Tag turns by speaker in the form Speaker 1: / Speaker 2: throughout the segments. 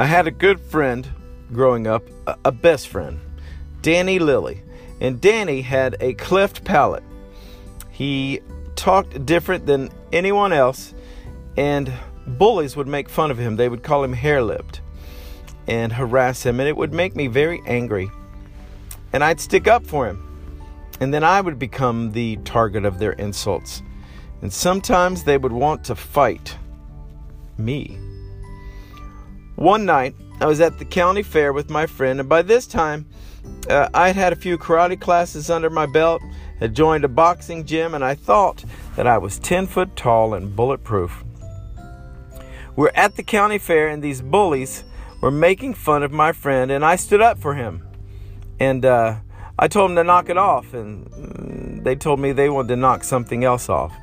Speaker 1: I had a good friend growing up, a, best friend, Danny Lilly. And Danny had a cleft palate. He talked different than anyone else, and bullies would make fun of him. They would call him hare lipped and harass him, and it would make me very angry. And I'd stick up for him. And then I would become the target of their insults. And sometimes they would want to fight me. One night, I was at the county fair with my friend, and by this time, uh, I'd had a few karate classes under my belt, had joined a boxing gym, and I thought that I was 10 foot tall and bulletproof. We're at the county fair, and these bullies were making fun of my friend, and I stood up for him. And uh, I told them to knock it off, and mm, they told me they wanted to knock something else off.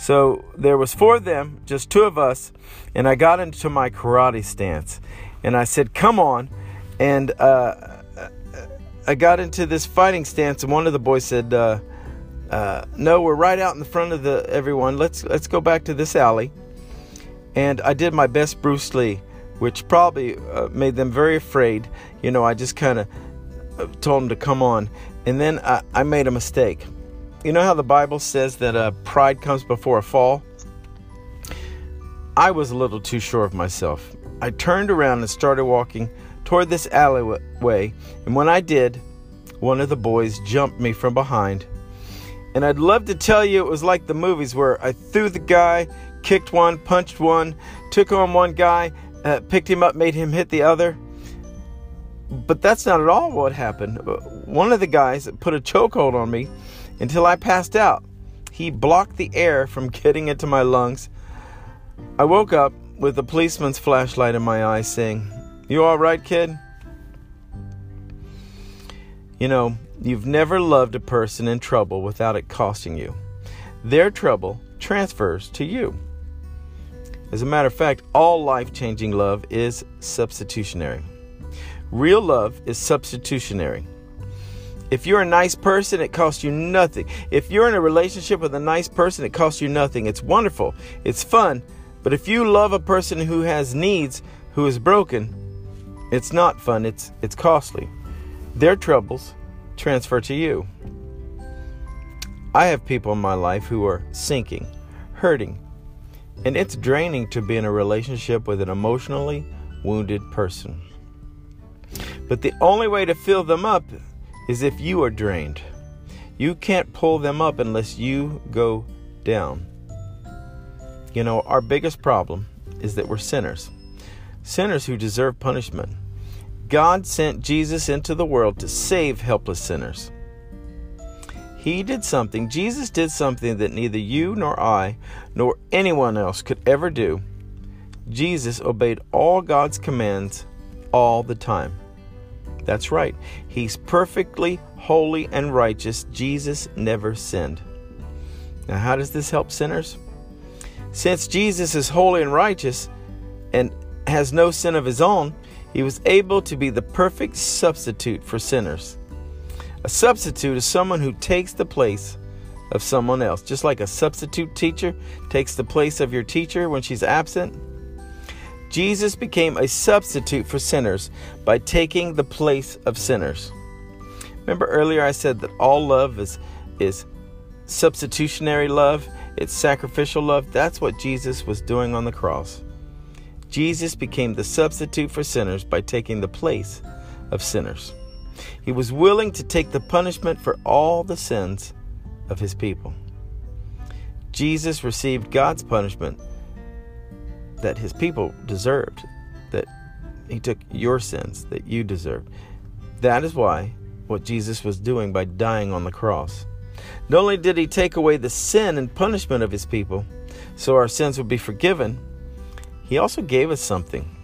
Speaker 1: So there was four of them, just two of us, and I got into my karate stance, and I said, "Come on!" And uh, I got into this fighting stance, and one of the boys said, uh, uh, "No, we're right out in the front of the everyone. Let's let's go back to this alley." And I did my best Bruce Lee, which probably uh, made them very afraid. You know, I just kind of told them to come on. And then I, I made a mistake. You know how the Bible says that uh, pride comes before a fall? I was a little too sure of myself. I turned around and started walking toward this alleyway, and when I did, one of the boys jumped me from behind. And I'd love to tell you it was like the movies where I threw the guy, kicked one, punched one, took on one guy, uh, picked him up, made him hit the other. But that's not at all what happened. One of the guys put a chokehold on me until I passed out. He blocked the air from getting into my lungs. I woke up with a policeman's flashlight in my eye saying, You all right, kid? You know, you've never loved a person in trouble without it costing you. Their trouble transfers to you. As a matter of fact, all life changing love is substitutionary. Real love is substitutionary. If you're a nice person, it costs you nothing. If you're in a relationship with a nice person, it costs you nothing. It's wonderful, it's fun. But if you love a person who has needs, who is broken, it's not fun, it's, it's costly. Their troubles transfer to you. I have people in my life who are sinking, hurting, and it's draining to be in a relationship with an emotionally wounded person. But the only way to fill them up is if you are drained. You can't pull them up unless you go down. You know, our biggest problem is that we're sinners, sinners who deserve punishment. God sent Jesus into the world to save helpless sinners. He did something, Jesus did something that neither you nor I nor anyone else could ever do. Jesus obeyed all God's commands all the time. That's right. He's perfectly holy and righteous. Jesus never sinned. Now, how does this help sinners? Since Jesus is holy and righteous and has no sin of his own, he was able to be the perfect substitute for sinners. A substitute is someone who takes the place of someone else, just like a substitute teacher takes the place of your teacher when she's absent. Jesus became a substitute for sinners by taking the place of sinners. Remember earlier I said that all love is is substitutionary love, it's sacrificial love. That's what Jesus was doing on the cross. Jesus became the substitute for sinners by taking the place of sinners. He was willing to take the punishment for all the sins of his people. Jesus received God's punishment that his people deserved, that he took your sins that you deserved. That is why what Jesus was doing by dying on the cross. Not only did he take away the sin and punishment of his people so our sins would be forgiven, he also gave us something.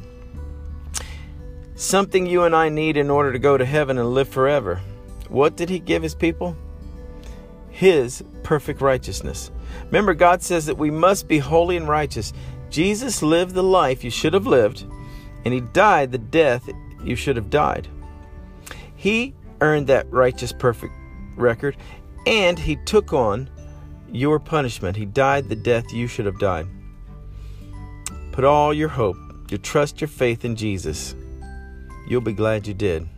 Speaker 1: Something you and I need in order to go to heaven and live forever. What did he give his people? His perfect righteousness. Remember, God says that we must be holy and righteous. Jesus lived the life you should have lived, and he died the death you should have died. He earned that righteous, perfect record, and he took on your punishment. He died the death you should have died. Put all your hope your trust your faith in Jesus. You'll be glad you did.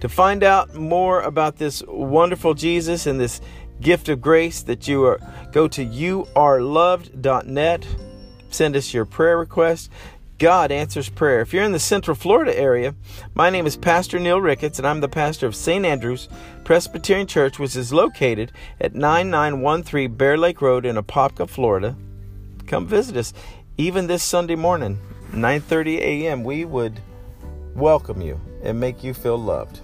Speaker 1: To find out more about this wonderful Jesus and this gift of grace that you are go to youareloved.net send us your prayer request. God answers prayer. If you're in the central florida area my name is pastor neil ricketts and i'm the pastor of st andrews presbyterian church which is located at 9913 bear lake road in apopka florida. Come visit us. Even this sunday morning 9.30 a.m we would welcome you and make you feel loved